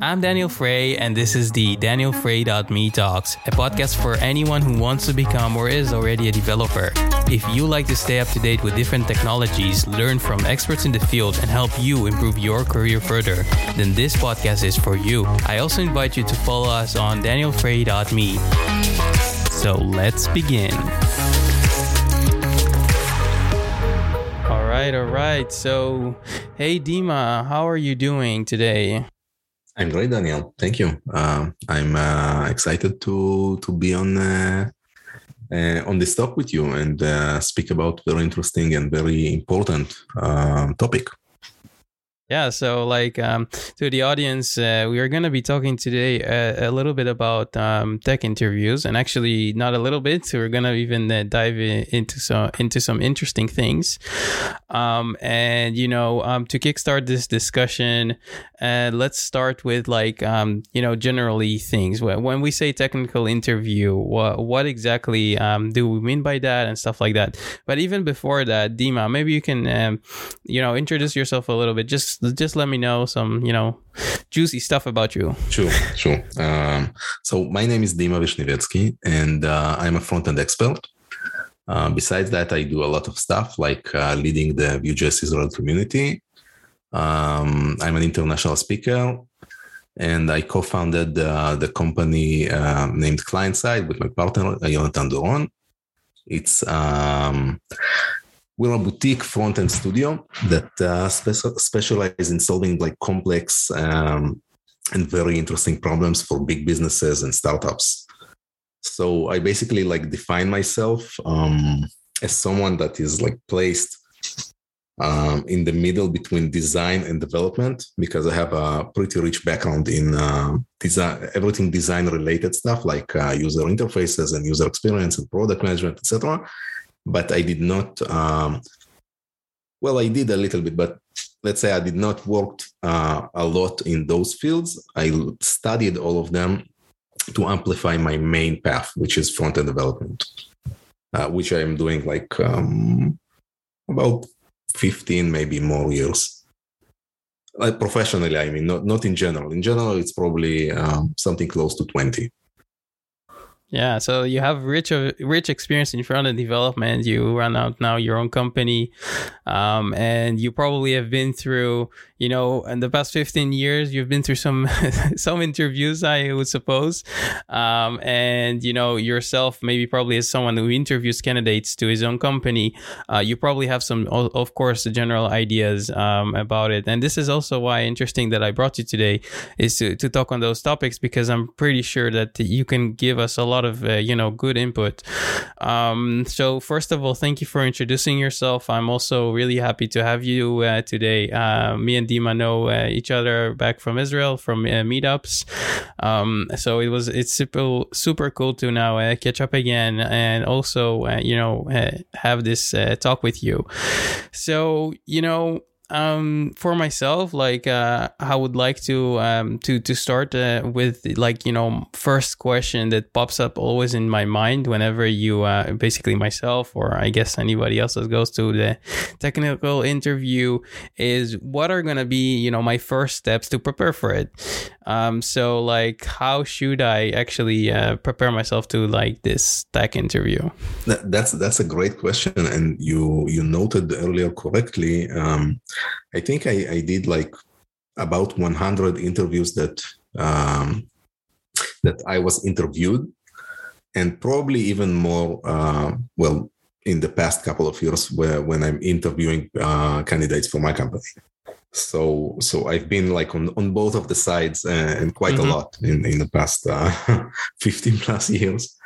I'm Daniel Frey, and this is the Daniel Frey.me Talks, a podcast for anyone who wants to become or is already a developer. If you like to stay up to date with different technologies, learn from experts in the field, and help you improve your career further, then this podcast is for you. I also invite you to follow us on danielfrey.me. So let's begin. All right, all right. So, hey, Dima, how are you doing today? I'm great, Daniel. Thank you. Uh, I'm uh, excited to to be on uh, uh on this talk with you and uh, speak about very interesting and very important uh, topic. Yeah, so like um, to the audience, uh, we are going to be talking today a, uh, a little bit about um, tech interviews, and actually not a little bit. So we're going to even uh, dive in, into some into some interesting things. Um, and you know, um, to kickstart this discussion, uh, let's start with like um, you know generally things. When we say technical interview, what what exactly um, do we mean by that and stuff like that? But even before that, Dima, maybe you can you know introduce yourself a little bit. Just just let me know some you know juicy stuff about you. Sure, sure. Um, so my name is Dima Vishnevetsky, and uh, I'm a front-end expert. Uh, besides that, I do a lot of stuff like uh, leading the Vue.js Israel community. Um, I'm an international speaker, and I co-founded the company uh, named Clientside with my partner Jonathan Doron. It's um, we're a boutique front-end studio that uh, spe- specializes in solving like complex um, and very interesting problems for big businesses and startups. So I basically like define myself um, as someone that is like placed um, in the middle between design and development because I have a pretty rich background in uh, design, everything design related stuff like uh, user interfaces and user experience and product management, etc but I did not. Um, well, I did a little bit, but let's say I did not work uh, a lot in those fields. I studied all of them to amplify my main path, which is front end development, uh, which I am doing like um, about 15, maybe more years. Like professionally, I mean, not, not in general. In general, it's probably um, something close to 20. Yeah, so you have rich rich experience in front end development. You run out now your own company, um, and you probably have been through you know, in the past 15 years, you've been through some some interviews, I would suppose, um, and you know yourself, maybe probably as someone who interviews candidates to his own company, uh, you probably have some, of course, general ideas um, about it. And this is also why interesting that I brought you today is to to talk on those topics because I'm pretty sure that you can give us a lot of uh, you know good input. Um, so first of all, thank you for introducing yourself. I'm also really happy to have you uh, today. Uh, me and Dima know uh, each other back from Israel from uh, meetups. Um, so it was it's super super cool to now uh, catch up again and also uh, you know uh, have this uh, talk with you. So you know um for myself like uh i would like to um to to start uh, with like you know first question that pops up always in my mind whenever you uh basically myself or i guess anybody else that goes to the technical interview is what are going to be you know my first steps to prepare for it um so like how should i actually uh, prepare myself to like this tech interview that's that's a great question and you you noted earlier correctly um I think I, I did like about 100 interviews that um, that I was interviewed, and probably even more. Uh, well, in the past couple of years, where when I'm interviewing uh, candidates for my company. So so I've been like on, on both of the sides uh, and quite mm-hmm. a lot in in the past uh, 15 plus years.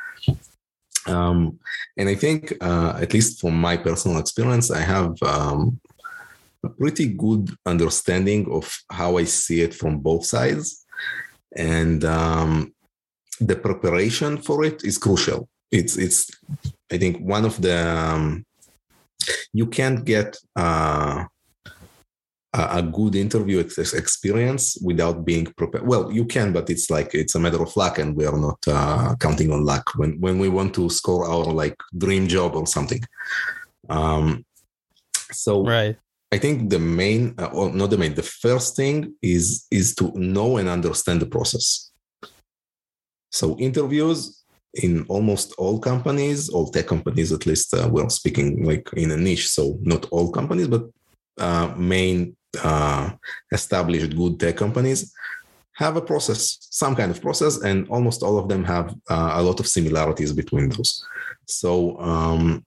Um, and I think, uh, at least from my personal experience, I have um, a pretty good understanding of how I see it from both sides. And um, the preparation for it is crucial. It's, it's, I think, one of the, um, you can't get uh, a good interview experience without being prepared. Well, you can, but it's like it's a matter of luck, and we are not uh, counting on luck when when we want to score our like dream job or something. Um, so right. I think the main, uh, or not the main, the first thing is is to know and understand the process. So interviews in almost all companies, all tech companies at least, uh, we're speaking like in a niche. So not all companies, but uh, main uh, established good tech companies have a process, some kind of process, and almost all of them have uh, a lot of similarities between those. So um,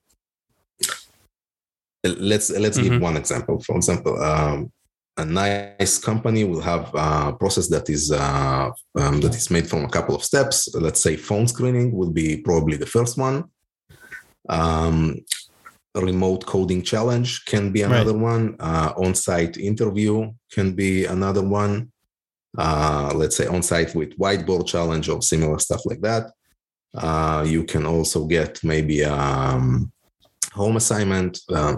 let's let's mm-hmm. give one example. For example, um, a nice company will have a process that is uh, um, that is made from a couple of steps. Let's say phone screening will be probably the first one. Um, remote coding challenge can be another right. one. Uh, on-site interview can be another one. Uh, let's say on-site with whiteboard challenge or similar stuff like that. Uh, you can also get maybe a um, home assignment. Uh,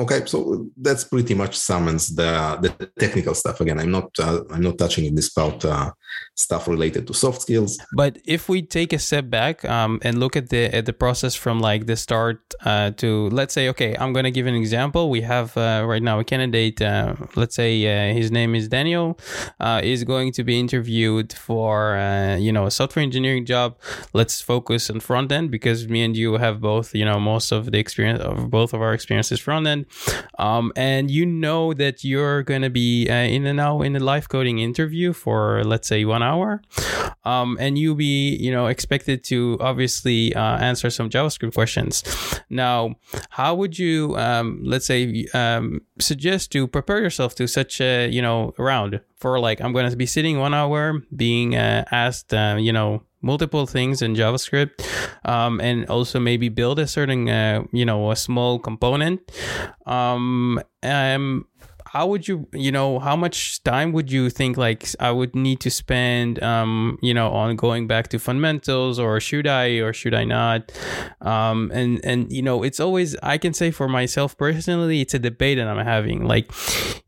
Okay, so that's pretty much summons the the technical stuff. Again, I'm not uh, I'm not touching in this part uh, stuff related to soft skills. But if we take a step back um, and look at the at the process from like the start uh, to let's say, okay, I'm going to give an example. We have uh, right now a candidate. Uh, let's say uh, his name is Daniel. is going to be interviewed for you know a software engineering job. Let's focus on front end because me and you have both you know most of the experience of both of our experiences front end um, and you know that you're going to be uh, in a now in a live coding interview for let's say one hour, um, and you'll be you know expected to obviously uh, answer some JavaScript questions. Now, how would you um, let's say um, suggest to prepare yourself to such a you know round for like I'm going to be sitting one hour being uh, asked uh, you know multiple things in JavaScript, um, and also maybe build a certain, uh, you know, a small component. Um, um, how would you you know how much time would you think like i would need to spend um you know on going back to fundamentals or should i or should i not? Um and and you know it's always i can say for myself personally it's a debate that i'm having. Like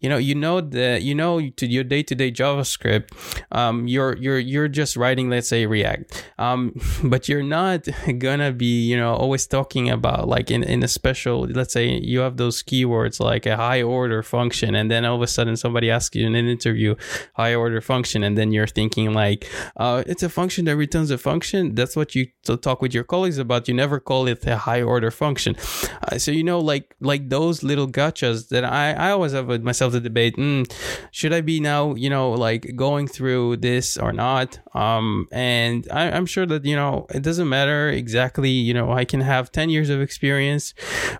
you know you know that you know to your day-to-day javascript um you're you're you're just writing let's say react. Um but you're not gonna be you know always talking about like in in a special let's say you have those keywords like a high order function function and then all of a sudden somebody asks you in an interview high order function and then you're thinking like uh, it's a function that returns a function. That's what you talk with your colleagues about. You never call it a high order function. Uh, so you know like like those little gotchas that i i always have with myself the debate mm, should i be now you know like going through this or not? Um and I, i'm sure that you know it doesn't matter exactly you know i can have 10 years of experience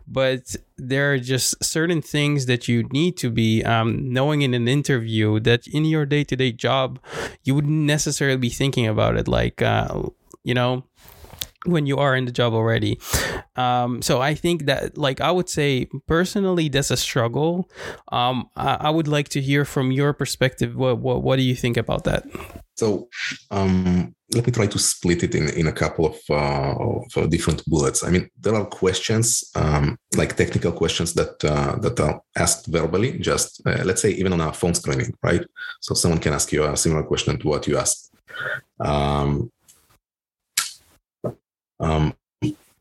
but there are just certain things that you need to be um, knowing in an interview that in your day-to-day job you wouldn't necessarily be thinking about it. Like uh, you know when you are in the job already um, so i think that like i would say personally that's a struggle um, I, I, would like to hear from your perspective what, what, what do you think about that so um, let me try to split it in, in a couple of, uh, of uh, different bullets. I mean, there are questions um, like technical questions that uh, that are asked verbally. Just uh, let's say even on a phone screening, right? So someone can ask you a similar question to what you asked. Um, um,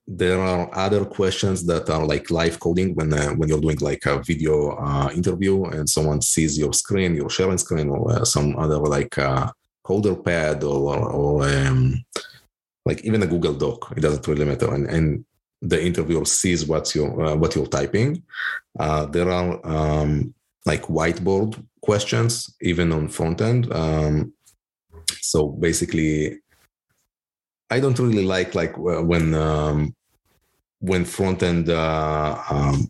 there are other questions that are like live coding when uh, when you're doing like a video uh, interview and someone sees your screen, your sharing screen, or uh, some other like uh, CoderPad or, or um, like even a Google Doc. It doesn't really matter. And, and the interviewer sees what you're uh, what you're typing. Uh, there are um, like whiteboard questions even on front end. Um, so basically, I don't really like like when um, when front end uh, um,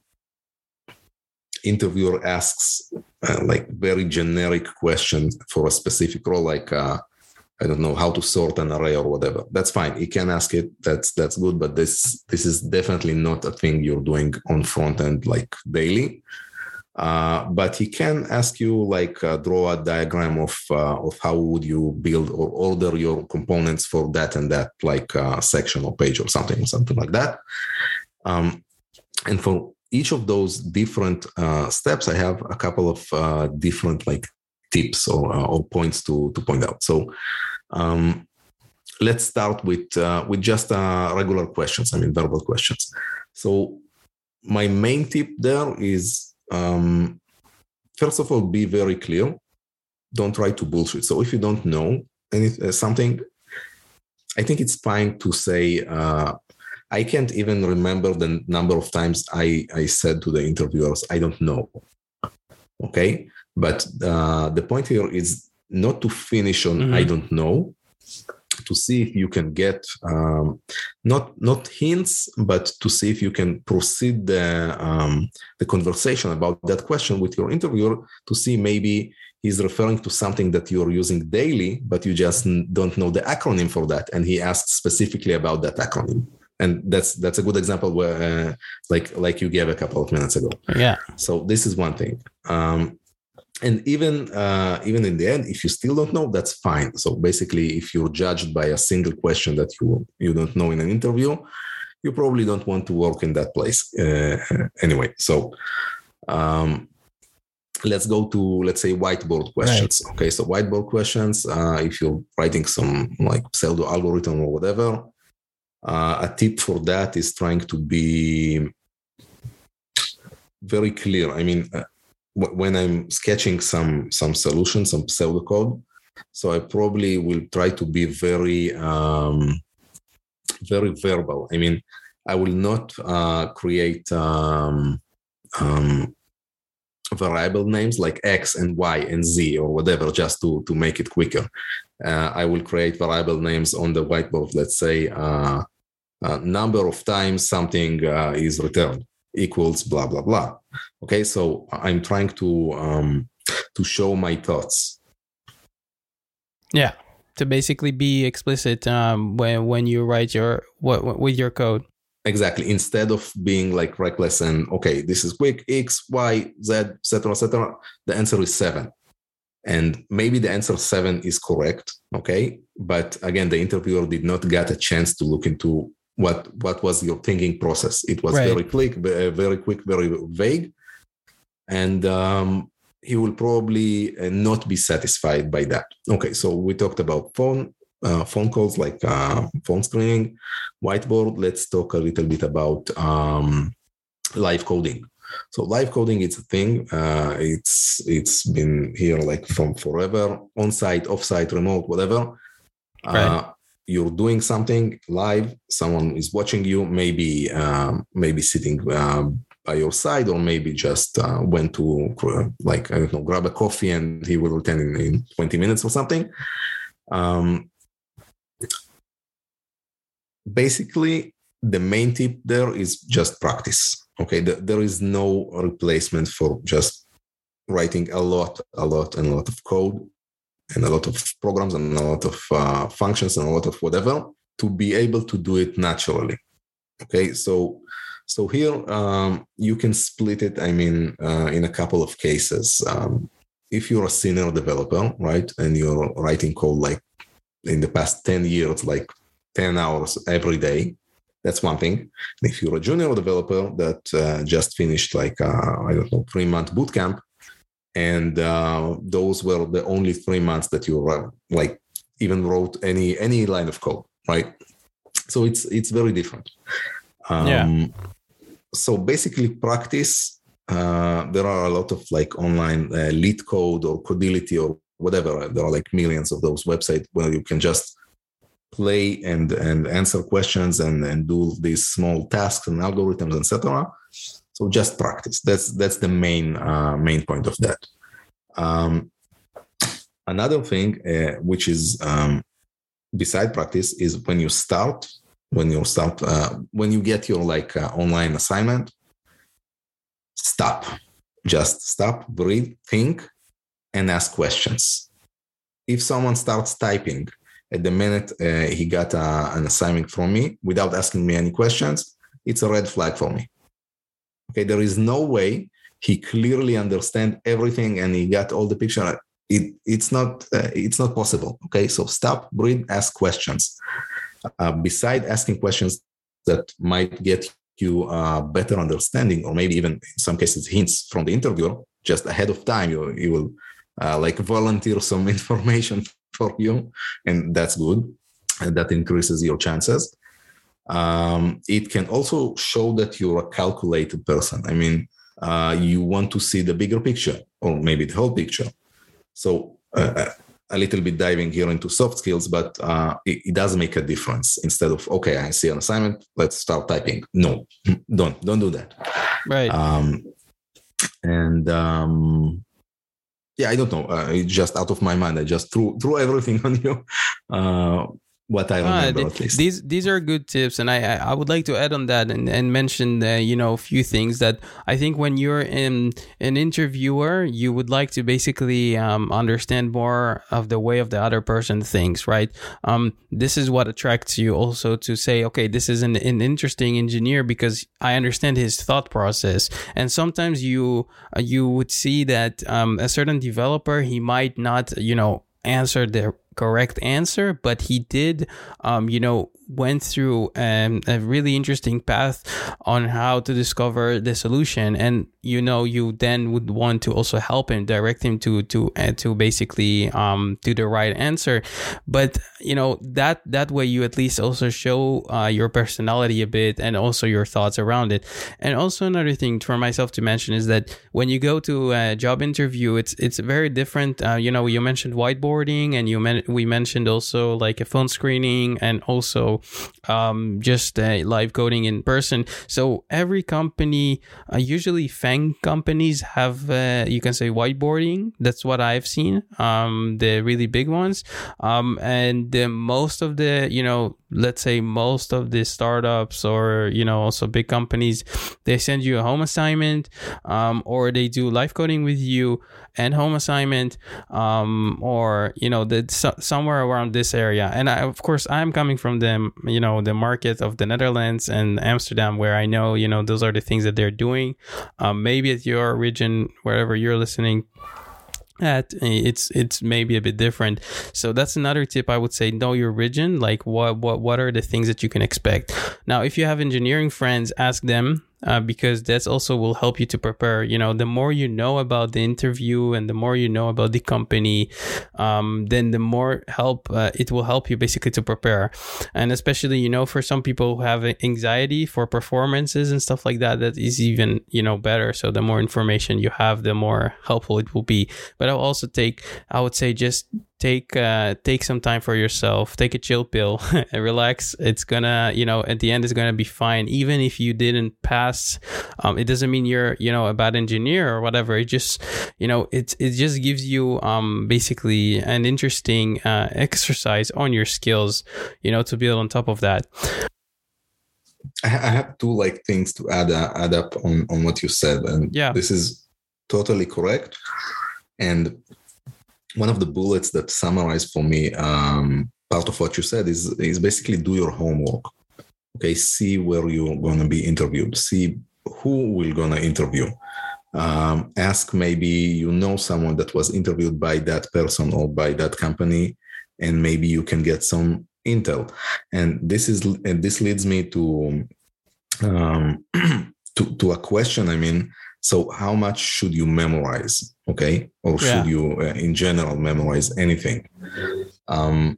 interviewer asks uh, like very generic question for a specific role, like uh, I don't know how to sort an array or whatever. That's fine. He can ask it. That's that's good. But this this is definitely not a thing you're doing on front end like daily. Uh, but he can ask you like uh, draw a diagram of uh, of how would you build or order your components for that and that like uh, section or page or something something like that. Um, and for each of those different uh, steps, I have a couple of uh, different like tips or, or points to to point out. So um, let's start with with just regular questions. I mean verbal questions. So my main tip there is um, first of all, be very clear. Don't try to bullshit. So if you don't know anything, uh, something, I think it's fine to say. Uh, I can't even remember the number of times I, I said to the interviewers, I don't know. Okay. But uh, the point here is not to finish on mm-hmm. I don't know, to see if you can get um, not not hints, but to see if you can proceed the um, the conversation about that question with your interviewer to see maybe he's referring to something that you're using daily, but you just don't know the acronym for that, and he asked specifically about that acronym. And that's that's a good example where uh, like like you gave a couple of minutes ago. Yeah. So this is one thing. Um, and even uh, even in the end if you still don't know that's fine so basically if you're judged by a single question that you you don't know in an interview you probably don't want to work in that place uh, anyway so um, let's go to let's say whiteboard questions right. okay so whiteboard questions uh, if you're writing some like pseudo algorithm or whatever uh, a tip for that is trying to be very clear. I mean, uh, when I'm sketching some some solution, some pseudocode, so I probably will try to be very um, very verbal. I mean, I will not uh, create um, um, variable names like x and y and z or whatever just to to make it quicker. Uh, i will create variable names on the whiteboard let's say uh, uh, number of times something uh, is returned equals blah blah blah okay so i'm trying to um, to show my thoughts. Yeah to basically be explicit um, when when you write your what with your code. Exactly instead of being like reckless and okay this is quick x y z etc etc the answer is seven. And maybe the answer seven is correct okay? But again the interviewer did not get a chance to look into what what was your thinking process? It was right. very quick very quick very vague. And um, he will probably uh, not be satisfied by that. Okay so we talked about phone uh, phone calls like uh, phone screening whiteboard. Let's talk a little bit about um, live coding. So live coding is a thing uh, it's it's been here like from forever on site off site remote whatever. Right. Uh, you're doing something live someone is watching you maybe um, maybe sitting uh, by your side or maybe just uh, went to like i don't know grab a coffee and he will return in, in 20 minutes or something. Um, basically the main tip there is just practice okay? The, there is no replacement for just writing a lot a lot and a lot of code and a lot of programs and a lot of uh, functions and a lot of whatever to be able to do it naturally. Okay so so here um, you can split it i mean uh, in a couple of cases. Um, if you're a senior developer right and you're writing code like in the past 10 years like 10 hours every day that's one thing. If you're a junior developer that uh, just finished like uh, i don't know three month bootcamp and uh, those were the only three months that you were like even wrote any any line of code right? So it's it's very different. Um, yeah. so basically practice uh, there are a lot of like online uh, LeetCode or codility or whatever. There are like millions of those websites where you can just play and and answer questions and and do these small tasks and algorithms etc so just practice. That's that's the main uh, main point of that. Um, another thing, uh, which is um, beside practice, is when you start when you start uh, when you get your like uh, online assignment. Stop. Just stop, breathe, think, and ask questions. If someone starts typing at the minute uh, he got uh, an assignment from me without asking me any questions, it's a red flag for me Okay, there is no way he clearly understand everything and he got all the picture. It, it's not uh, it's not possible. Okay, so stop, breathe, ask questions. Uh, beside asking questions that might get you a better understanding, or maybe even in some cases hints from the interviewer, just ahead of time, you you will uh, like volunteer some information for you, and that's good. And that increases your chances um, it can also show that you're a calculated person. I mean, uh, you want to see the bigger picture or maybe the whole picture. So uh, a little bit diving here into soft skills, but uh, it, it, does make a difference. Instead of okay, I see an assignment, let's start typing. No, don't don't do that. Right. Um, and um, yeah, I don't know. Uh, just out of my mind, I just threw threw everything on you. Uh, what I ah, remember. Uh, these these are good tips, and I I would like to add on that and, and mention uh, you know a few things that I think when you're in an interviewer, you would like to basically um, understand more of the way of the other person thinks, right? Um, this is what attracts you also to say, okay, this is an, an interesting engineer because I understand his thought process, and sometimes you uh, you would see that um, a certain developer he might not you know answer the correct answer, but he did, um, you know, went through um, a really interesting path on how to discover the solution. And you know you then would want to also help him direct him to to uh, to basically um to the right answer. But you know that that way you at least also show uh, your personality a bit and also your thoughts around it. And also another thing for myself to mention is that when you go to a job interview it's it's very different. Uh, you know you mentioned whiteboarding and you we mentioned also like a phone screening and also um, just live coding in person. So every company, uh, usually FANG companies have, uh, you can say whiteboarding. That's what I've seen. Um, the really big ones. Um, and most of the, you know, let's say most of the startups or you know also big companies they send you a home assignment um, or they do live coding with you and home assignment um, or you know the, so, somewhere around this area. And I, of course i'm coming from the you know the market of the netherlands and amsterdam where i know you know those are the things that they're doing. Um, maybe at your region wherever you're listening at eh, it's it's maybe a bit different. So that's another tip i would say know your region like what what what are the things that you can expect. Now if you have engineering friends ask them uh, because that's also will help you to prepare. You know, the more you know about the interview and the more you know about the company, um, then the more help uh, it will help you basically to prepare. And especially, you know, for some people who have anxiety for performances and stuff like that, that is even you know better. So the more information you have, the more helpful it will be. But I'll also take, I would say, just take uh, take some time for yourself take a chill pill and relax. It's gonna you know at the end it's gonna be fine. Even if you didn't pass um, it doesn't mean you're you know a bad engineer or whatever. It just you know it it just gives you um, basically an interesting uh, exercise on your skills you know to build on top of that. I have two like things to add uh, add up on on what you said, and yeah, this is totally correct. And one of the bullets that summarize for me um, part of what you said is is basically do your homework. Okay, see where you're going to be interviewed. See who will going to interview. Um, ask maybe you know someone that was interviewed by that person or by that company, and maybe you can get some intel. And this is and this leads me to um, to to a question. I mean, so how much should you memorize? Okay, or should yeah. you, uh, in general, memorize anything? Um,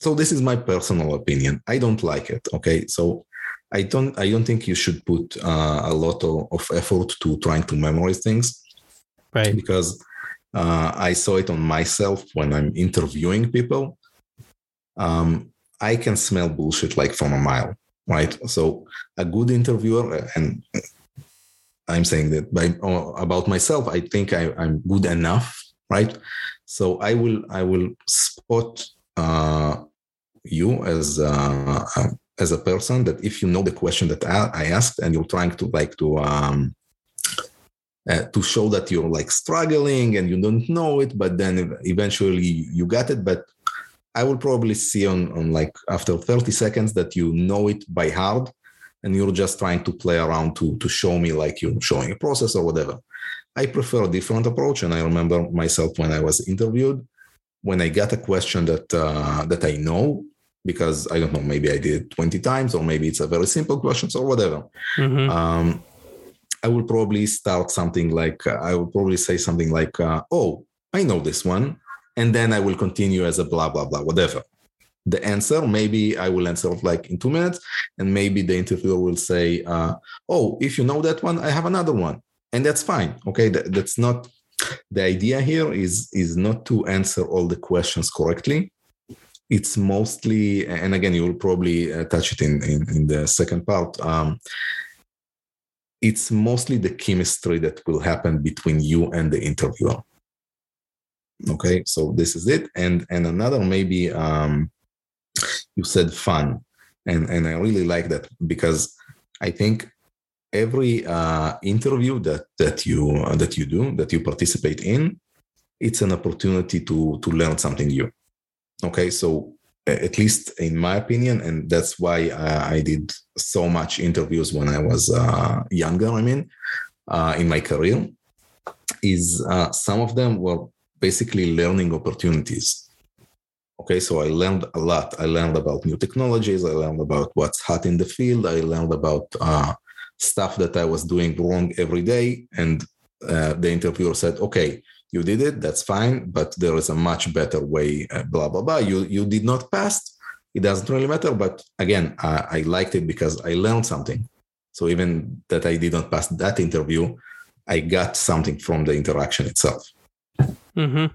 so this is my personal opinion. I don't like it. Okay, so I don't. I don't think you should put uh, a lot of, of, effort to trying to memorize things, right? Because uh, I saw it on myself when I'm interviewing people. Um, I can smell bullshit like from a mile, right? So a good interviewer, and I'm saying that by uh, about myself, I think I, am good enough, right? So I will I will spot uh, you as uh, as a person that if you know the question that I asked and you're trying to like to um, uh, to show that you're like struggling and you don't know it, but then eventually you got it. But I will probably see on on like after 30 seconds that you know it by heart and you're just trying to play around to to show me like you're showing a process or whatever. I prefer a different approach, and I remember myself when I was interviewed, when I got a question that uh, that I know because I don't know, maybe I did 20 times, or maybe it's a very simple question or whatever. Mm-hmm. Um, I will probably start something like uh, I will probably say something like, uh, "Oh, I know this one," and then I will continue as a blah blah blah whatever the answer. Maybe I will answer like in two minutes, and maybe the interviewer will say, uh, "Oh, if you know that one, I have another one," and that's fine. Okay, that, that's not the idea here. Is is not to answer all the questions correctly. It's mostly, and again, you will probably uh, touch it in, in, in the second part. Um, it's mostly the chemistry that will happen between you and the interviewer okay so this is it and and another maybe um you said fun. And and i really like that because i think every uh interview that that you uh, that you do that you participate in it's an opportunity to to learn something new. Okay? So at least in my opinion and that's why uh, i did so much interviews when i was uh, younger i mean uh, in my career is uh, some of them were basically learning opportunities. Okay, so I learned a lot. I learned about new technologies. I learned about what's hot in the field. I learned about uh, stuff that I was doing wrong every day. And uh, the interviewer said, "Okay, you did it. That's fine, but there is a much better way." Uh, blah blah blah. You you did not pass. It doesn't really matter. But again, I liked it because I learned something. So even that I did not pass that interview, I got something from the interaction itself. Mm-hmm.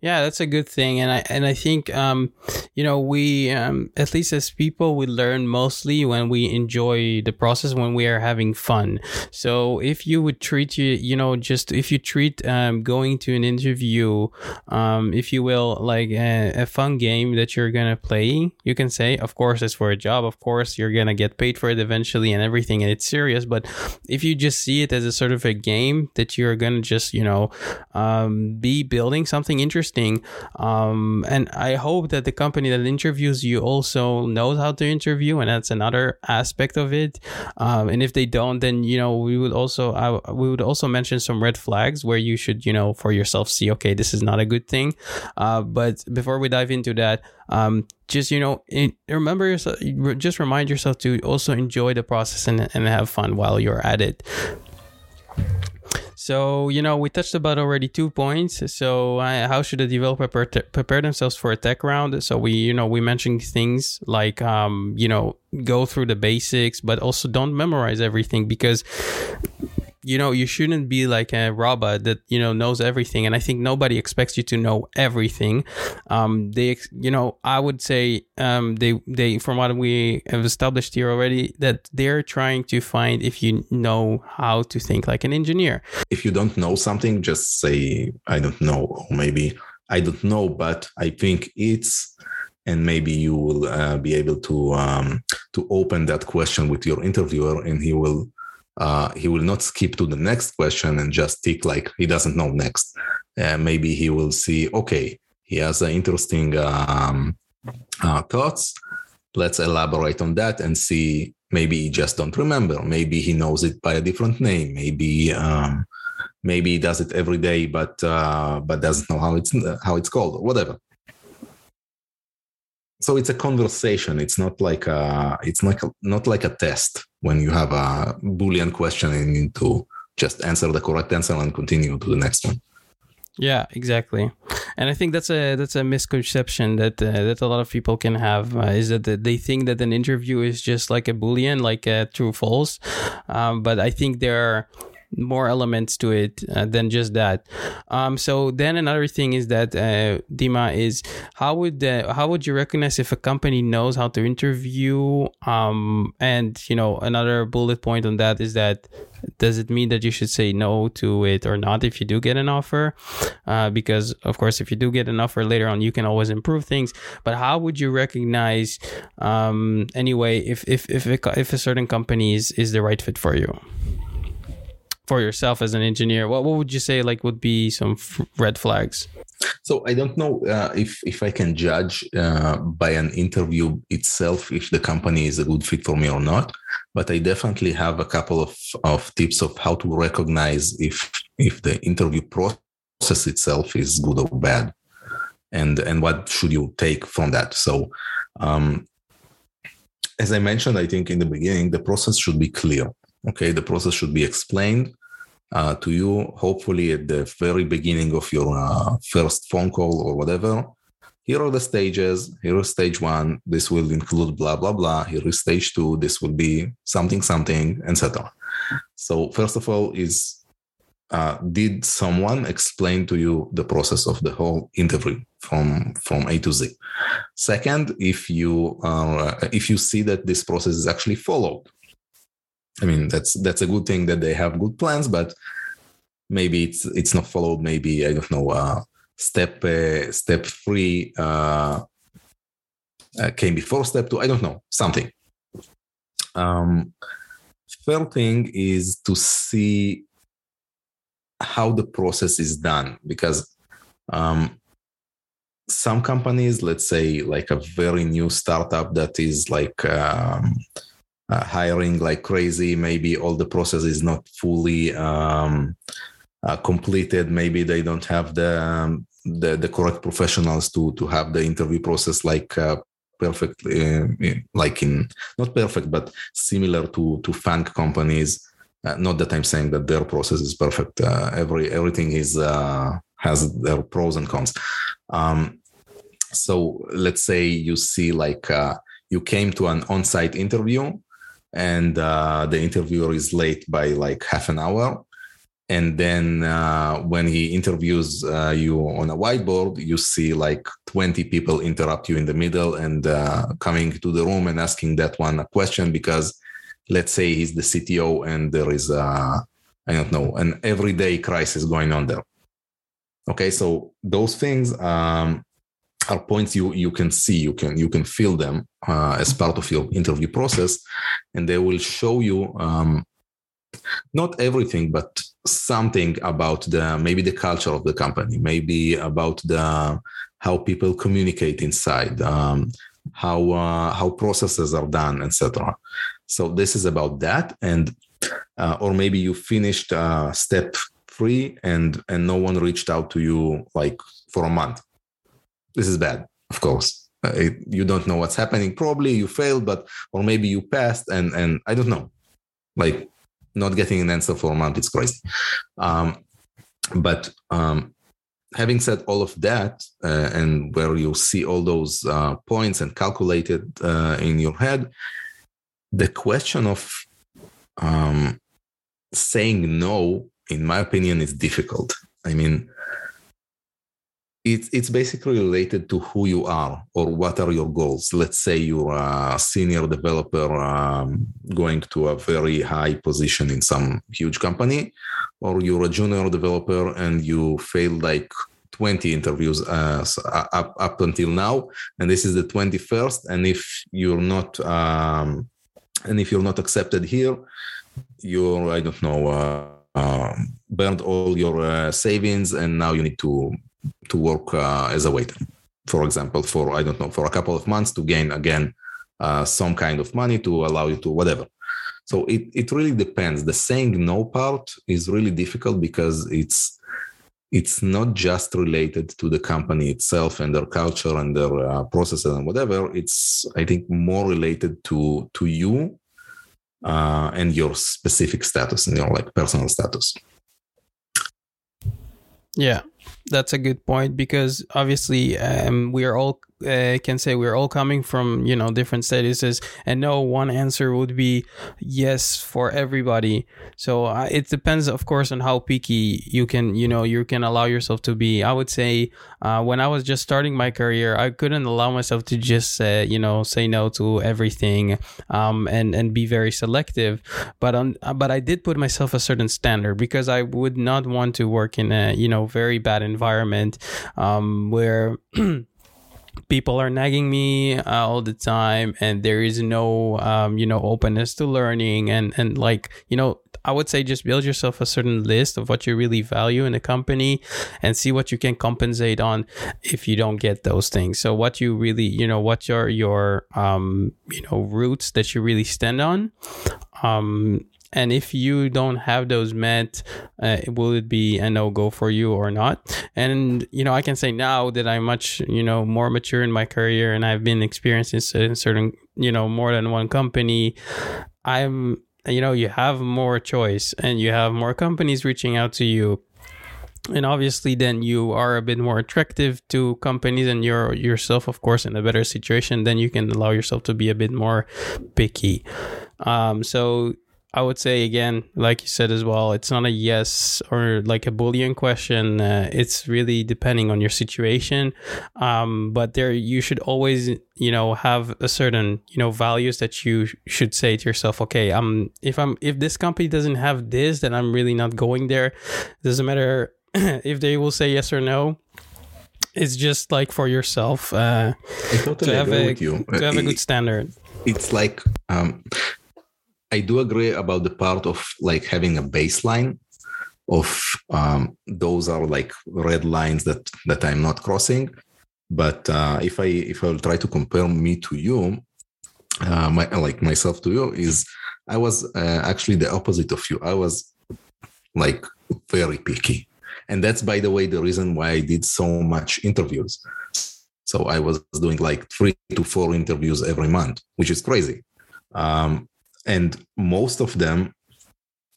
Yeah, that's a good thing, and I and I think um, you know we um, at least as people we learn mostly when we enjoy the process when we are having fun. So if you would treat you you know just if you treat um, going to an interview, um, if you will, like a, a fun game that you're gonna play, you can say, of course, it's for a job. Of course, you're gonna get paid for it eventually and everything, and it's serious. But if you just see it as a sort of a game that you're gonna just you know um, be building something interesting interesting. Um, and I hope that the company that interviews you also knows how to interview, and that's another aspect of it. Um, and if they don't, then you know we would also I, we would also mention some red flags where you should you know for yourself see okay this is not a good thing. Uh, but before we dive into that, um, just you know in, remember yourself just remind yourself to also enjoy the process and, and have fun while you're at it so, you know, we touched about already two points. So, uh, how should a developer pre- prepare themselves for a tech round? So, we, you know, we mentioned things like, um, you know, go through the basics, but also don't memorize everything because you know you shouldn't be like a robot that you know knows everything. And i think nobody expects you to know everything. Um they you know i would say um they they from what we have established here already that they're trying to find if you know how to think like an engineer. If you don't know something just say i don't know or maybe i don't know but i think it's and maybe you will uh, be able to um, to open that question with your interviewer and he will uh, he will not skip to the next question and just tick like he doesn't know next. Uh, maybe he will see, okay, he has interesting um, uh, thoughts. Let's elaborate on that and see. Maybe he just don't remember. Maybe he knows it by a different name. Maybe um, maybe he does it every day, but uh, but doesn't know how it's how it's called or whatever so it's a conversation. It's not like a it's like a, not like a test when you have a boolean question and you need to just answer the correct answer and continue to the next one. Yeah exactly. And i think that's a that's a misconception that uh, that a lot of people can have uh, is that they think that an interview is just like a boolean like a true false. Um, but i think there are more elements to it uh, than just that. Um, so then another thing is that uh, Dima is how would uh, how would you recognize if a company knows how to interview? Um, and you know another bullet point on that is that does it mean that you should say no to it or not if you do get an offer? Uh, because of course, if you do get an offer later on, you can always improve things. But how would you recognize um, anyway if if if a, if a certain company is is the right fit for you? For yourself as an engineer what, what would you say like would be some f- red flags? So i don't know uh, if if i can judge uh, by an interview itself if the company is a good fit for me or not but i definitely have a couple of, of tips of how to recognize if if the interview process itself is good or bad and and what should you take from that. So um, as i mentioned i think in the beginning the process should be clear okay? The process should be explained uh, to you hopefully at the very beginning of your uh, first phone call or whatever here are the stages. Here is stage one. This will include blah blah blah. Here is stage two. This will be something something, etc. So first of all, is uh, did someone explain to you the process of the whole interview from from A to Z? Second, if you uh, if you see that this process is actually followed, I mean that's that's a good thing that they have good plans, but maybe it's it's not followed. Maybe I don't know. Uh, step uh, step three uh, uh, came before step two. I don't know something. Um, third thing is to see how the process is done because um, some companies let's say like a very new startup that is like um, uh, hiring like crazy maybe all the process is not fully um, uh, completed maybe they don't have the, um, the, the correct professionals to to have the interview process like uh, perfectly uh, like in not perfect but similar to to FANG companies uh, not that I'm saying that their process is perfect. Uh, every everything is has their pros and cons. Um, so let's say you see like you came to an on-site interview, and uh, the interviewer is late by like half an hour. And then uh, when he interviews you on a whiteboard, you see like 20 people interrupt you in the middle and coming to the room and asking that one a question because let's say he's the CTO and there is a, I don't know, an everyday crisis going on there. Okay, so those things um, are points you you can see, you can you can feel them uh, as part of your interview process, and they will show you um, not everything, but something about the maybe the culture of the company, maybe about the how people communicate inside, um, how uh, how processes are done, etc. So this is about that, and uh, or maybe you finished uh, step three and and no one reached out to you like for a month. This is bad, of course. Uh, it, you don't know what's happening. Probably you failed, but or maybe you passed, and and I don't know. Like not getting an answer for a month, it's crazy. Um, but um, having said all of that, uh, and where you see all those uh, points and calculated uh, in your head, the question of um, saying no, in my opinion, is difficult. I mean, it's it's basically related to who you are or what are your goals. Let's say you're a senior developer um, going to a very high position in some huge company, or you're a junior developer and you failed like 20 interviews uh, up, up until now, and this is the 21st. And if you're not um, and if you're not accepted here you're i don't know uh, uh, burned all your uh, savings and now you need to to work uh, as a waiter. For example for i don't know for a couple of months to gain again uh, some kind of money to allow you to whatever. So it, it really depends. The saying no part is really difficult because it's it's not just related to the company itself and their culture and their uh, processes and whatever. It's i think more related to to you uh, and your specific status and your like personal status. Yeah that's a good point because obviously um, we are all uh, can say we're all coming from you know different statuses and no one answer would be yes for everybody. So uh, it depends of course on how picky you can you know you can allow yourself to be. I would say uh, when i was just starting my career i couldn't allow myself to just uh, you know say no to everything um, and and be very selective. But on but i did put myself a certain standard because i would not want to work in a you know very bad environment um, where people are nagging me uh, all the time and there is no um, you know openness to learning. And and like you know i would say just build yourself a certain list of what you really value in a company and see what you can compensate on if you don't get those things. So what you really you know what your your um you know roots that you really stand on um and if you don't have those met uh, will it be a no-go for you or not? And you know i can say now that i'm much you know more mature in my career and i've been experiencing certain you know more than one company i'm you know you have more choice and you have more companies reaching out to you. And obviously then you are a bit more attractive to companies and you're yourself of course in a better situation then you can allow yourself to be a bit more picky. Um, so I would say again, like you said as well, it's not a yes or like a boolean question. Uh, it's really depending on your situation. Um, but there, you should always, you know, have a certain, you know, values that you should say to yourself. Okay, I'm if I'm if this company doesn't have this, then I'm really not going there. Doesn't matter if they will say yes or no. It's just like for yourself uh, I totally to have agree a with you. to have a good standard. it's like um, I do agree about the part of like having a baseline of um, those are like red lines that that I'm not crossing. But uh, if I if I will try to compare me to you, uh, my like myself to you is I was uh, actually the opposite of you. I was like very picky, and that's by the way the reason why I did so much interviews. So I was doing like three to four interviews every month, which is crazy. Um, and most of them,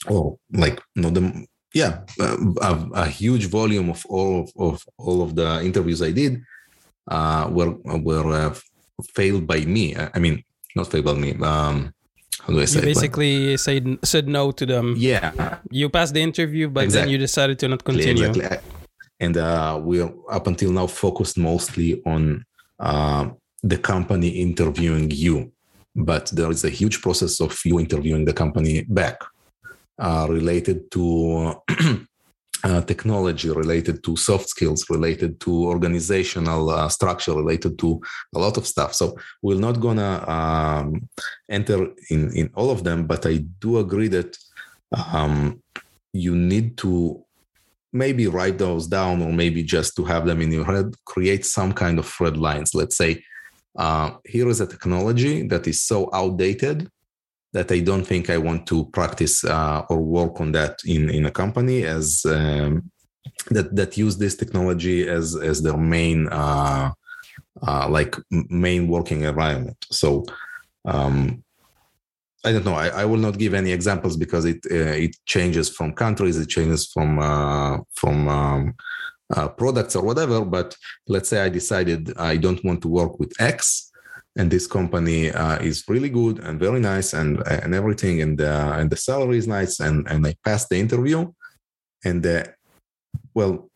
or like not them, yeah, a, a, huge volume of all of, of all of the interviews I did uh, were were uh, failed by me. I mean, not failed by me. Um, how do I say? You basically said said no to them. yeah, You passed the interview, but then you decided to not continue. Exactly. And uh, we're up until now focused mostly on uh, the company interviewing you, but there is a huge process of you interviewing the company back, uh, related to uh, technology, related to soft skills, related to organizational uh, structure, related to a lot of stuff. So we're not gonna um, enter in in all of them, but I do agree that um, you need to maybe write those down or maybe just to have them in your head create some kind of red lines let's say uh, here is a technology that is so outdated that i don't think i want to practice uh, or work on that in, in a company as um, that that use this technology as as their main uh, uh, like main working environment so um, I don't know. I, I will not give any examples because it uh, it changes from countries, it changes from uh, from um, uh, products or whatever. But let's say I decided I don't want to work with X, and this company uh, is really good and very nice and and everything, and uh, and the salary is nice, and and I passed the interview, and uh, well,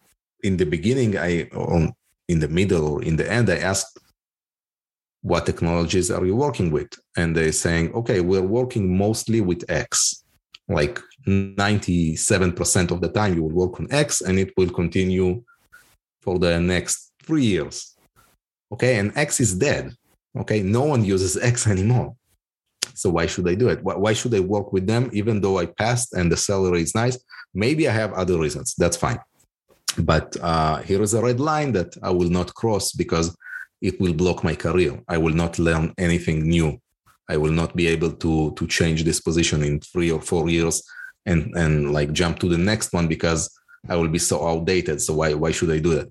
in the beginning, I on in the middle or in the end, I asked what technologies are you working with and they're saying okay we're working mostly with x like 97% of the time you will work on x and it will continue for the next three years. Okay and x is dead. Okay no one uses x anymore. So why should i do it? Why should i work with them even though i passed and the salary is nice? Maybe i have other reasons. That's fine. But uh, here is a red line that i will not cross because it will block my career. I will not learn anything new. I will not be able to to change this position in three or four years and and like jump to the next one because I will be so outdated. So why why should I do that?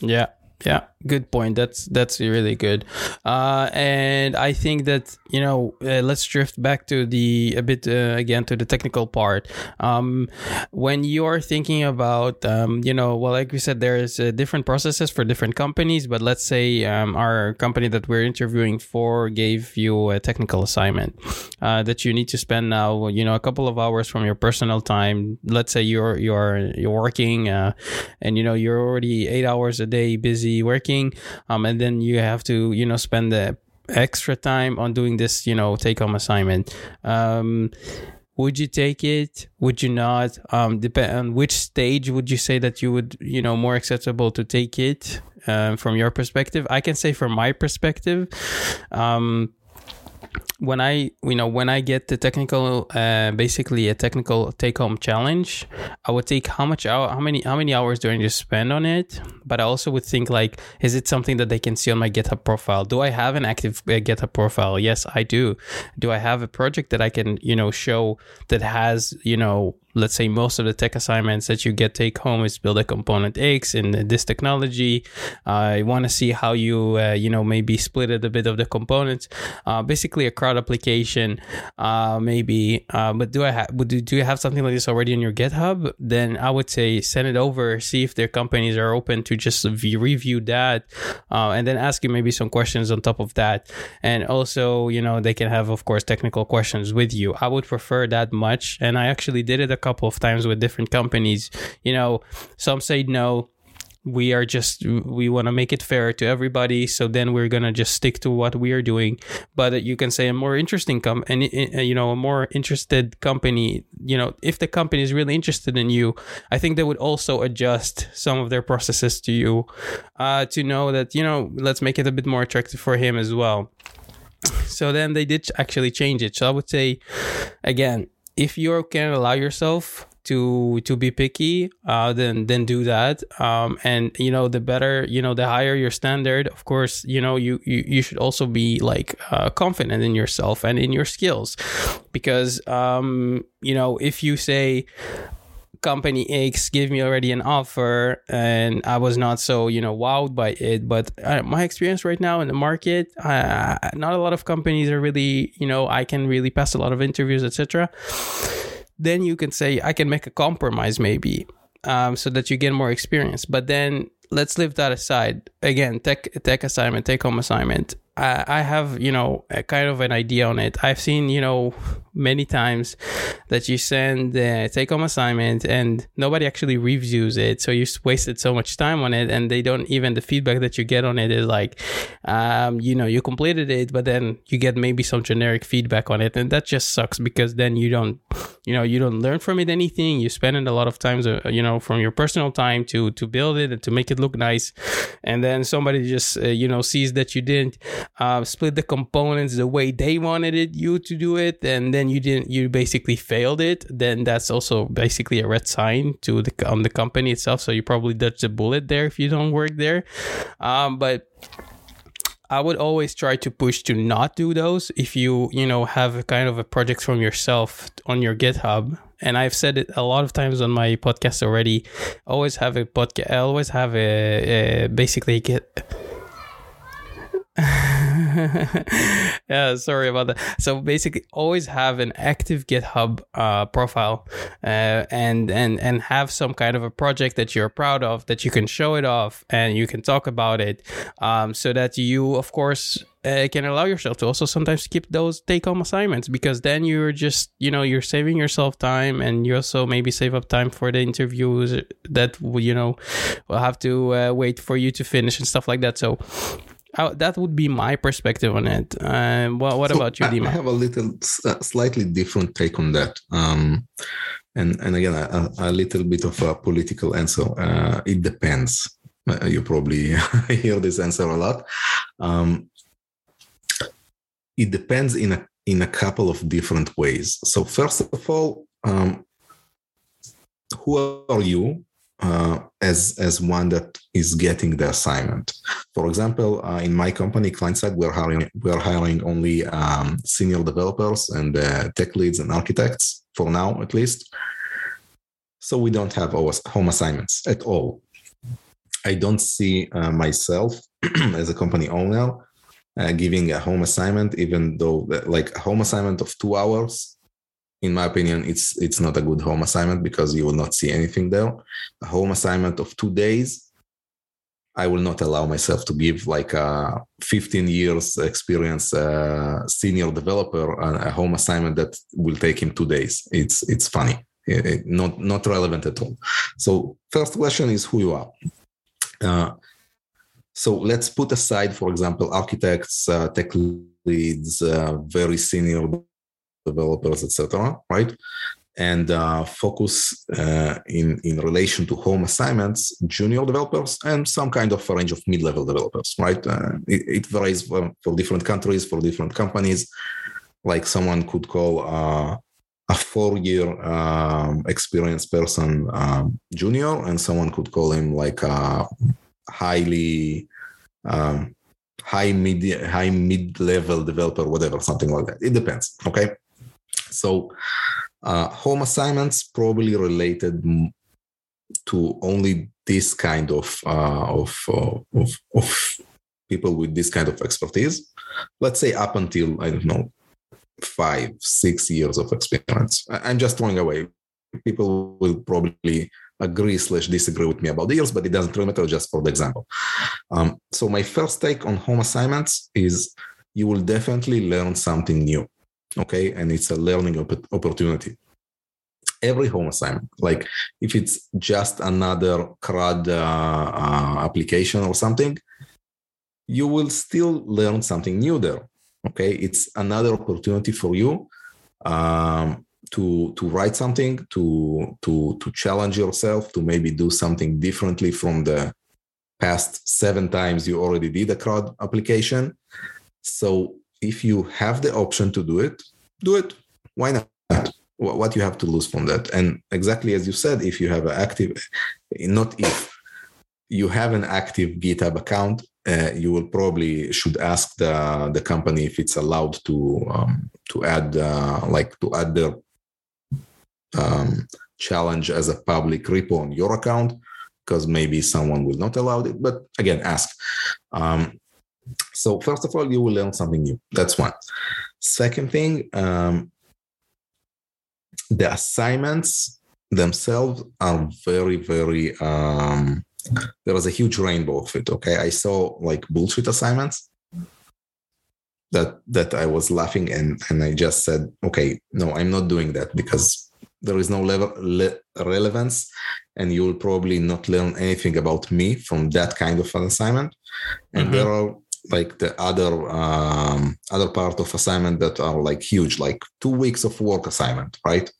Yeah, yeah, good point. That's that's really good. Uh, and I think that you know, uh, let's drift back to the a bit uh, again to the technical part. Um, when you're thinking about, um, you know, well, like we said, there's uh, different processes for different companies. But let's say um, our company that we're interviewing for gave you a technical assignment uh, that you need to spend now, you know, a couple of hours from your personal time. Let's say you're you're you're working, uh, and you know you're already eight hours a day busy working, um, and then you have to you know spend the extra time on doing this you know take home assignment. Um, would you take it? Would you not? Um, depend on which stage would you say that you would, you know, more acceptable to take it um, from your perspective? I can say from my perspective, um, when I, you know, when I get the technical, uh, basically a technical take-home challenge, I would take how much hour, how many, how many hours do I to spend on it? But I also would think like, is it something that they can see on my GitHub profile? Do I have an active uh, GitHub profile? Yes, I do. Do I have a project that I can, you know, show that has, you know, let's say most of the tech assignments that you get take home is build a component X in this technology. Uh, I want to see how you, uh, you know, maybe split it a bit of the components. Uh, basically, a CRUD application, uh, maybe. Uh, but do I have do, do you have something like this already on your GitHub? Then I would say send it over, see if their companies are open to just review that, uh, and then ask you maybe some questions on top of that. And also, you know, they can have, of course, technical questions with you. I would prefer that much, and I actually did it a couple of times with different companies. You know, some say no we are just we want to make it fair to everybody so then we're gonna just stick to what we are doing. But you can say a more interesting com and you know a more interested company you know if the company is really interested in you i think they would also adjust some of their processes to you uh, to know that you know let's make it a bit more attractive for him as well. So then they did actually change it. So i would say again if you can allow yourself to to be picky, uh, then then do that. Um, and you know, the better, you know, the higher your standard. Of course, you know, you you, you should also be like uh, confident in yourself and in your skills, because um, you know, if you say company X gave me already an offer and I was not so, you know, wowed by it. But uh, my experience right now in the market, uh, not a lot of companies are really, you know, I can really pass a lot of interviews, etc then you can say I can make a compromise maybe um, so that you get more experience. But then let's leave that aside. Again, tech tech assignment, take home assignment. I, have you know a kind of an idea on it. I've seen you know many times that you send the take home assignment and nobody actually reviews it. So you wasted so much time on it and they don't even the feedback that you get on it is like, um, you know, you completed it, but then you get maybe some generic feedback on it. And that just sucks because then you don't, you know, you don't learn from it anything. You spend a lot of times, uh, you know, from your personal time to, to build it and to make it look nice. And then somebody just, uh, you know, sees that you didn't uh, split the components the way they wanted it, you to do it. And then you didn't you basically failed it then that's also basically a red sign to the on the company itself so you probably dodged a bullet there if you don't work there um, but I would always try to push to not do those if you, you know, have a kind of a project from yourself on your GitHub. And I've said it a lot of times on my podcast already. Always have a podcast. Always have a, a basically get yeah, sorry about that. So basically, always have an active GitHub uh, profile, uh, and and and have some kind of a project that you're proud of that you can show it off and you can talk about it, um, so that you, of course, uh, can allow yourself to also sometimes skip those take-home assignments because then you're just you know you're saving yourself time and you also maybe save up time for the interviews that you know will have to uh, wait for you to finish and stuff like that. So that would be my perspective on it. Um, what, what so about you, Dima? I have a little, slightly different take on that. Um, and and again, a, a, little bit of a political answer. Uh, it depends. Uh, you probably hear this answer a lot. Um, it depends in a in a couple of different ways. So first of all, um, who are you uh, as as one that is getting the assignment. For example, uh, in my company, client side, we're hiring we're hiring only um, senior developers and uh, tech leads and architects for now, at least. So we don't have home assignments at all. I don't see uh, myself as a company owner uh, giving a home assignment, even though like a home assignment of two hours in my opinion, it's it's not a good home assignment because you will not see anything there. A home assignment of two days, I will not allow myself to give like a 15 years experience uh, senior developer a, a, home assignment that will take him two days. It's it's funny, it, it, not not relevant at all. So first question is who you are. Uh, so let's put aside, for example, architects, uh, tech leads, uh, very senior developers, etc. Right, and uh, focus uh, in in relation to home assignments, junior developers, and some kind of a range of mid-level developers. Right, uh, it, it, varies for, for, different countries, for different companies. Like someone could call uh, a four-year um, experienced person um, junior, and someone could call him like a highly um, high mid high mid level developer whatever something like that it depends okay so uh, home assignments probably related to only this kind of uh, of, uh, of, of people with this kind of expertise. Let's say up until I don't know five, six years of experience. I'm just throwing away. People will probably agree slash disagree with me about years, but it doesn't really matter just for the example. Um, so my first take on home assignments is you will definitely learn something new. Okay. And it's a learning op- opportunity. Every home assignment, like if it's just another CRUD uh, uh, application or something, you will still learn something new there. Okay. It's another opportunity for you um, to to write something, to to to challenge yourself, to maybe do something differently from the past seven times you already did a CRUD application. So if you have the option to do it, do it. Why not? What you have to lose from that? And exactly as you said, if you have an active, not if you have an active GitHub account, uh, you will probably should ask the the company if it's allowed to um, to add uh, like to add the um, challenge as a public repo on your account because maybe someone will not allow it. But again, ask. Um, so first of all, you will learn something new. That's one. Second thing, um, the assignments themselves are very, very. Um, there was a huge rainbow of it. Okay, I saw like bullshit assignments that that I was laughing and and I just said, okay, no, I'm not doing that because there is no level le- relevance and you will probably not learn anything about me from that kind of an assignment and mm-hmm. there are like the other um, other part of assignment that are like huge like two weeks of work assignment right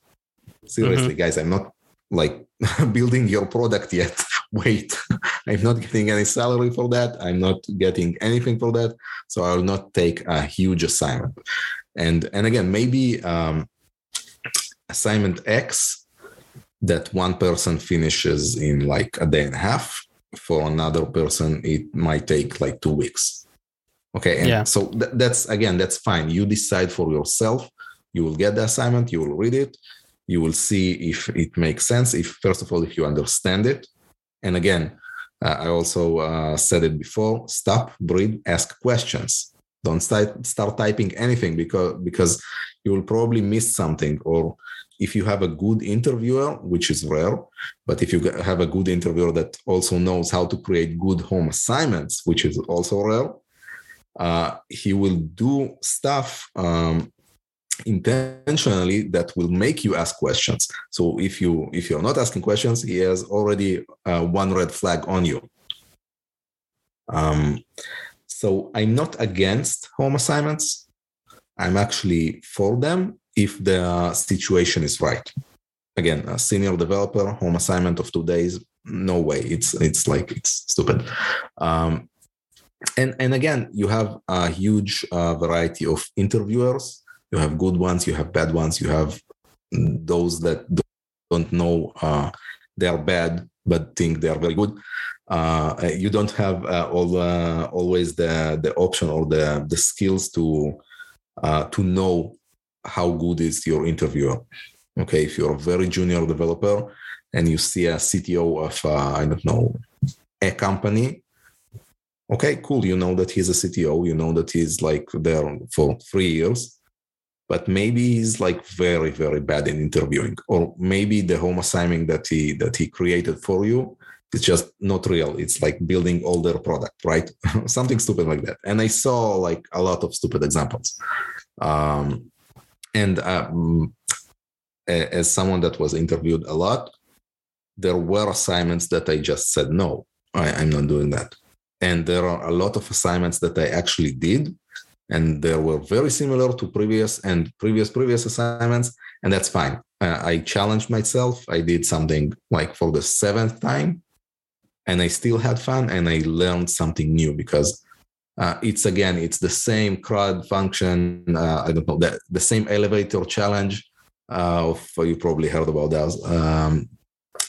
seriously mm-hmm. guys i'm not like building your product yet wait i'm not getting any salary for that i'm not getting anything for that so i will not take a huge assignment and and again maybe um, assignment X that one person finishes in like a day and a half. For another person, it might take like two weeks. Okay. And yeah. so th- that's again, that's fine. You decide for yourself. You will get the assignment, you will read it, you will see if it makes sense. If, first of all, if you understand it. And again, uh, I also uh, said it before stop, breathe, ask questions. Don't start, start typing anything because, because you will probably miss something or if you have a good interviewer, which is rare, but if you have a good interviewer that also knows how to create good home assignments, which is also rare, uh, he will do stuff um, intentionally that will make you ask questions. So if you if you're not asking questions, he has already uh, one red flag on you. Um, so I'm not against home assignments. I'm actually for them if the situation is right. Again, a senior developer, home assignment of two days, no way. It's it's like it's stupid. Um, and and again, you have a huge uh, variety of interviewers. You have good ones, you have bad ones, you have those that don't know uh, they're bad but think they are very good. Uh, you don't have uh, all, uh, always the the option or the the skills to uh, to know how good is your interviewer. Okay, if you're a very junior developer and you see a CTO of I don't know a company, okay, cool. You know that he's a CTO. You know that he's like there for three years, but maybe he's like very very bad in interviewing, or maybe the home assignment that he that he created for you is just not real. It's like building older product, right? Something stupid like that. And I saw like a lot of stupid examples. Um, and um, as someone that was interviewed a lot, there were assignments that I just said, no, I, I'm not doing that. And there are a lot of assignments that I actually did, and they were very similar to previous and previous previous assignments, and that's fine. Uh, I challenged myself. I did something like for the seventh time, and I still had fun, and I learned something new because uh, it's again it's the same CRUD function. Uh, i don't know the, the same elevator challenge. Uh, of you probably heard about that. Um,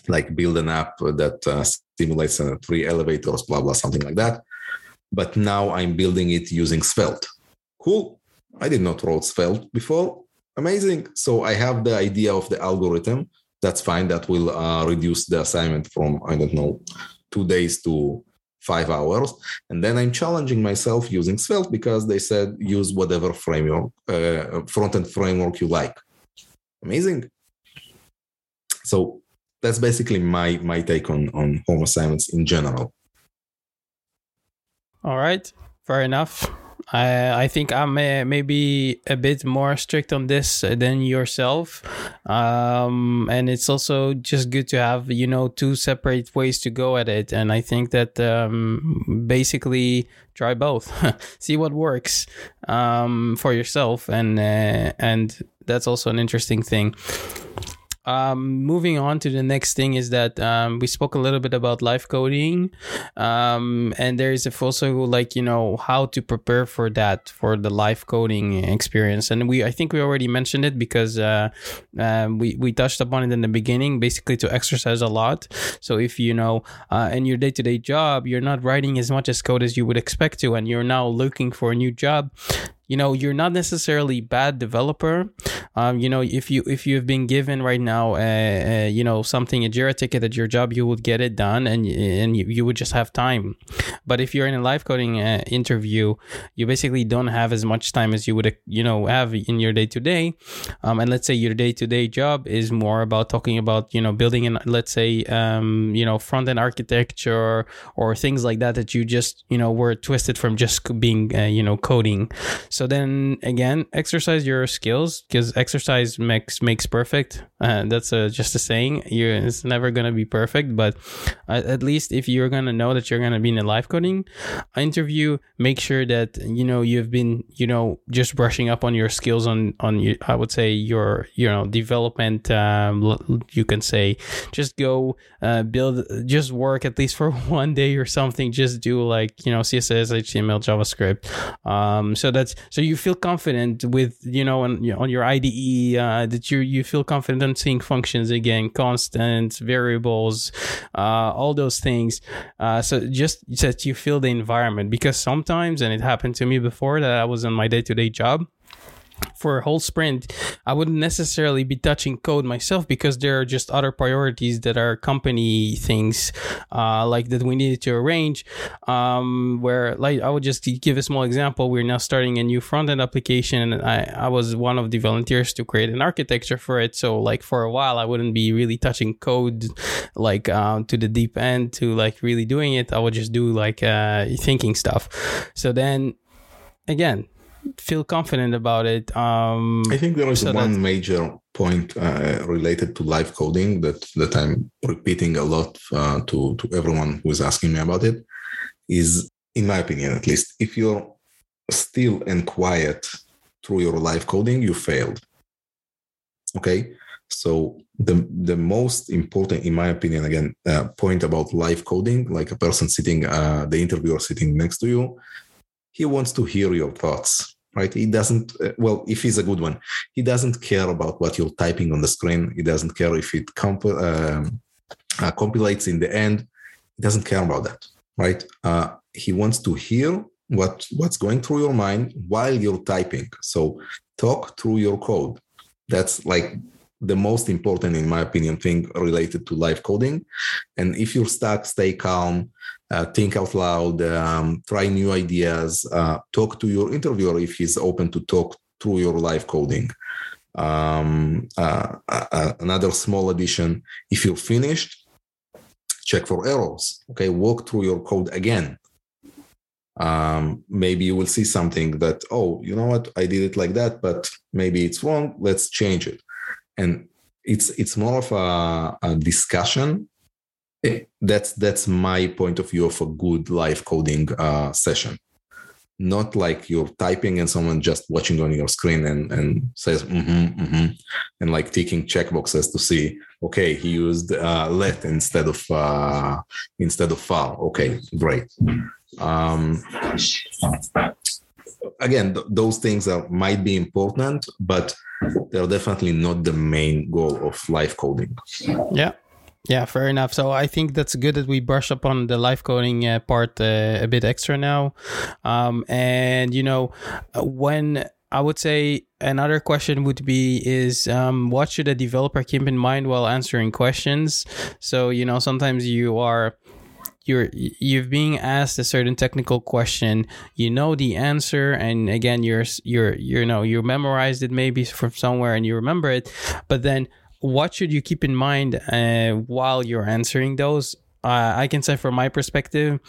like build an app that simulates uh, three elevators blah blah something like that. But now i'm building it using svelte. Cool. I did not wrote svelte before. Amazing. So i have the idea of the algorithm. That's fine. That will uh, reduce the assignment from i don't know two days to five hours. And then I'm challenging myself using Svelte because they said use whatever framework, uh, front end framework you like. Amazing. So that's basically my my take on on home assignments in general. All right, fair enough. I I think I'm uh, maybe a bit more strict on this than yourself, um, and it's also just good to have you know two separate ways to go at it. And I think that um, basically try both, see what works um, for yourself, and uh, and that's also an interesting thing um, moving on to the next thing is that um, we spoke a little bit about live coding, um, and there is also like you know how to prepare for that for the live coding experience. And we I think we already mentioned it because uh, uh, we we touched upon it in the beginning. Basically, to exercise a lot. So if you know uh, in your day to day job you're not writing as much as code as you would expect to, and you're now looking for a new job, you know you're not necessarily bad developer. Um, you know if you if you've been given right now uh, uh, you know something a jira ticket at your job you would get it done and and you, you would just have time. But if you're in a live coding uh, interview you basically don't have as much time as you would you know have in your day to day and let's say your day to day job is more about talking about you know building an let's say um, you know front end architecture or things like that that you just you know were twisted from just being uh, you know coding so then again, exercise your skills because exercise makes makes perfect. Uh, that's a, just a saying. you it's never gonna be perfect, but at least if you're gonna know that you're gonna be in a live coding interview, make sure that you know you've been you know just brushing up on your skills on on I would say your you know development. Um, you can say just go uh, build, just work at least for one day or something. Just do like you know CSS, HTML, JavaScript. Um, so that's so you feel confident with you know on, on your IDE uh, that you you feel confident on seeing functions again, constants, variables, uh, all those things. Uh, so just that you feel the environment because sometimes, and it happened to me before that I was on my day to day job for a whole sprint, I wouldn't necessarily be touching code myself because there are just other priorities that are company things, uh, like that we needed to arrange. Um, where like I would just give a small example. We're now starting a new front end application, and I I was one of the volunteers to create an architecture for it. So like for a while, I wouldn't be really touching code, like um, to the deep end to like really doing it. I would just do like uh, thinking stuff. So then again feel confident about it. Um, I think there is so one major point uh, related to live coding that that I'm repeating a lot uh, to to everyone who is asking me about it. Is in my opinion, at least, if you're still and quiet through your live coding, you failed. Okay, so the the most important, in my opinion, again, uh, point about live coding, like a person sitting, uh, the interviewer sitting next to you, he wants to hear your thoughts right? He doesn't, uh, well, if he's a good one, he doesn't care about what you're typing on the screen. He doesn't care if it comp- um, uh, compilates in the end. He doesn't care about that, right? Uh, he wants to hear what what's going through your mind while you're typing. So talk through your code. That's like the most important, in my opinion, thing related to live coding. And if you're stuck, stay calm, uh, think out loud, um, try new ideas, uh, talk to your interviewer if he's open to talk through your live coding. Um, uh, uh another small addition if you're finished, check for errors. Okay, walk through your code again. Um, maybe you will see something that, oh, you know what, I did it like that, but maybe it's wrong. Let's change it. And it's it's more of a, a discussion. That's that's my point of view of a good live coding uh, session. Not like you're typing and someone just watching on your screen and, and says mm-hmm, mm-hmm, and like ticking checkboxes to see okay he used uh, let instead of uh, instead of file. Okay great. Um, again th- those things are might be important but they're definitely not the main goal of live coding yeah yeah, fair enough. So I think that's good that we brush up on the live coding uh, part uh, a bit extra now. Um, and you know, when I would say another question would be is um, what should a developer keep in mind while answering questions? So you know, sometimes you are you're you're being asked a certain technical question you know the answer and again you're you're you know you memorized it maybe from somewhere and you remember it but then what should you keep in mind uh, while you're answering those? Uh, I can say from my perspective,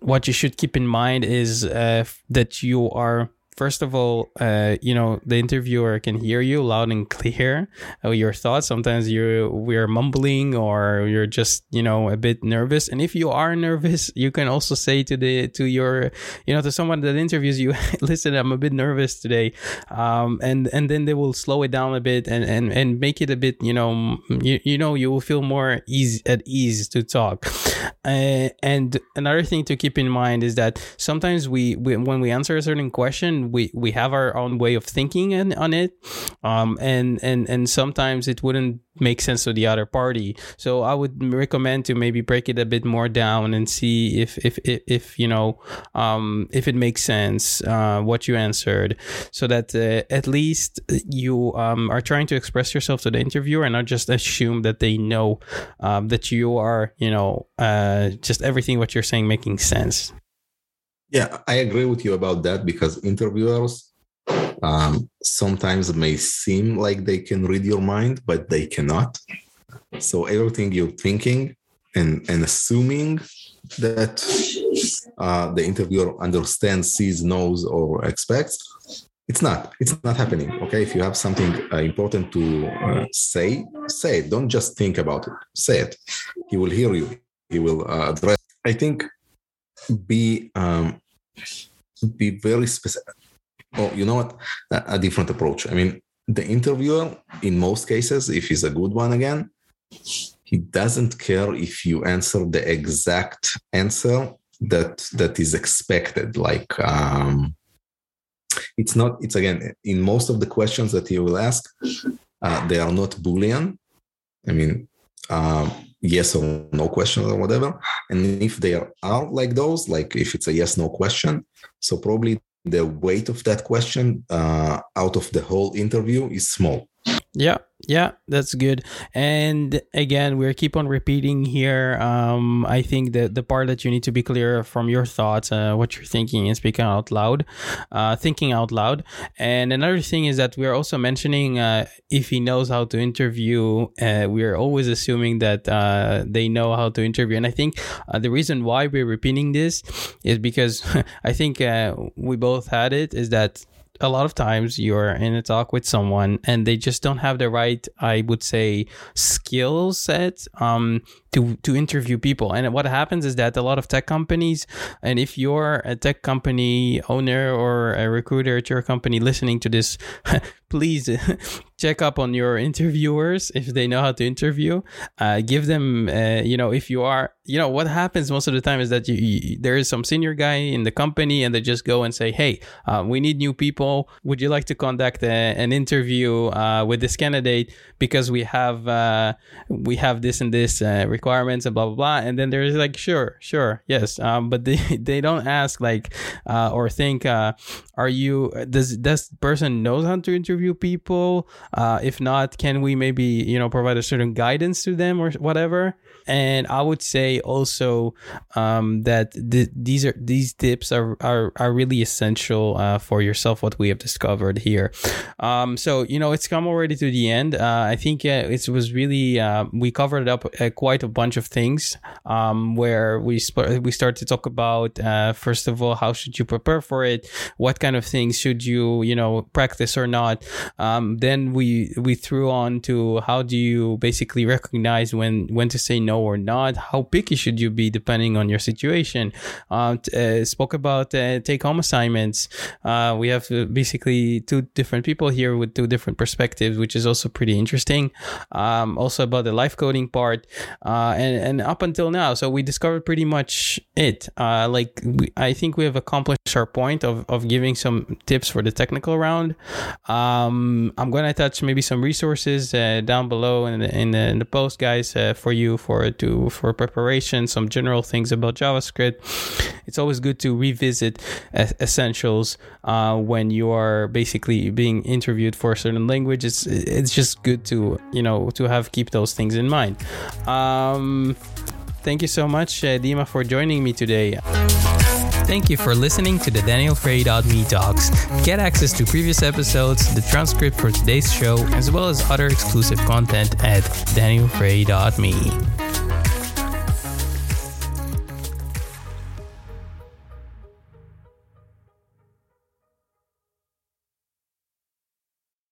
what you should keep in mind is uh, that you are first of all, uh, you know, the interviewer can hear you loud and clear uh, your thoughts. Sometimes you we're mumbling or you're just, you know, a bit nervous. And if you are nervous, you can also say to the to your, you know, to someone that interviews you, listen, I'm a bit nervous today. Um, and and then they will slow it down a bit and and and make it a bit, you know, you, you know, you will feel more easy at ease to talk. Uh, and another thing to keep in mind is that sometimes we, we when we answer a certain question we we have our own way of thinking and on it. Um and and and sometimes it wouldn't make sense to the other party. So i would recommend to maybe break it a bit more down and see if if if, if you know um if it makes sense uh what you answered. So that uh, at least you um are trying to express yourself to the interviewer and not just assume that they know um, that you are you know uh just everything what you're saying making sense yeah, I agree with you about that because interviewers um, sometimes may seem like they can read your mind, but they cannot. So everything you're thinking and, and assuming that uh, the interviewer understands, sees, knows, or expects, it's not. It's not happening. Okay, if you have something uh, important to uh, say, say it. Don't just think about it. Say it. He will hear you. He will uh, address. I think be um, be very specific. Oh, you know what? A, different approach. I mean, the interviewer, in most cases, if he's a good one again, he doesn't care if you answer the exact answer that that is expected. Like um, it's not. It's again in most of the questions that he will ask, uh, they are not boolean. I mean, um, yes or no questions or whatever. And if they are like those, like if it's a yes no question, so probably the weight of that question uh, out of the whole interview is small. Yeah, yeah, that's good. And again, we keep on repeating here. Um, I think that the part that you need to be clear from your thoughts, uh, what you're thinking, and speaking out loud, uh, thinking out loud. And another thing is that we're also mentioning uh, if he knows how to interview. Uh, we're always assuming that uh, they know how to interview. And I think uh, the reason why we're repeating this is because I think we both had it. Is that a lot of times you're in a talk with someone and they just don't have the right, I would say, skill set um, to to interview people. And what happens is that a lot of tech companies, and if you're a tech company owner or a recruiter at your company listening to this, please check up on your interviewers if they know how to interview. Uh, give them, uh, you know, if you are, you know, what happens most of the time is that you, you, there is some senior guy in the company and they just go and say, hey, uh, we need new people. Would you like to conduct a, an interview uh, with this candidate because we have uh, we have this and this uh, requirements and blah blah blah and then there's like sure sure yes um, but they they don't ask like uh, or think uh, are you does does person knows how to interview people uh, if not can we maybe you know provide a certain guidance to them or whatever and I would say also um, that th- these are these tips are are, are really essential uh, for yourself. What we have discovered here. Um, so you know, it's come already to the end. Uh, I think uh, it was really uh, we covered up uh, quite a bunch of things um, where we sp- we start to talk about uh, first of all how should you prepare for it, what kind of things should you you know practice or not. Um, then we we threw on to how do you basically recognize when when to say no or not? How picky should you be depending on your situation? Uh, uh, spoke about uh, take home assignments. Uh, we have uh, basically two different people here with two different perspectives, which is also pretty interesting. Um, also about the live coding part, uh, and and up until now, so we discovered pretty much it. like we, I think we have accomplished our point of of giving some tips for the technical round. Um, I'm going to attach maybe some resources down below in the, in the, in the post, guys, for you for to for preparation, some general things about JavaScript. It's always good to revisit essentials uh, when you are basically being interviewed for a certain language. It's it's just good to you know to have keep those things in mind. Um, Thank you so much, uh, Dima, for joining me today. Thank you for listening to the Daniel DanielFrey.me talks. Get access to previous episodes, the transcript for today's show, as well as other exclusive content at DanielFrey.me.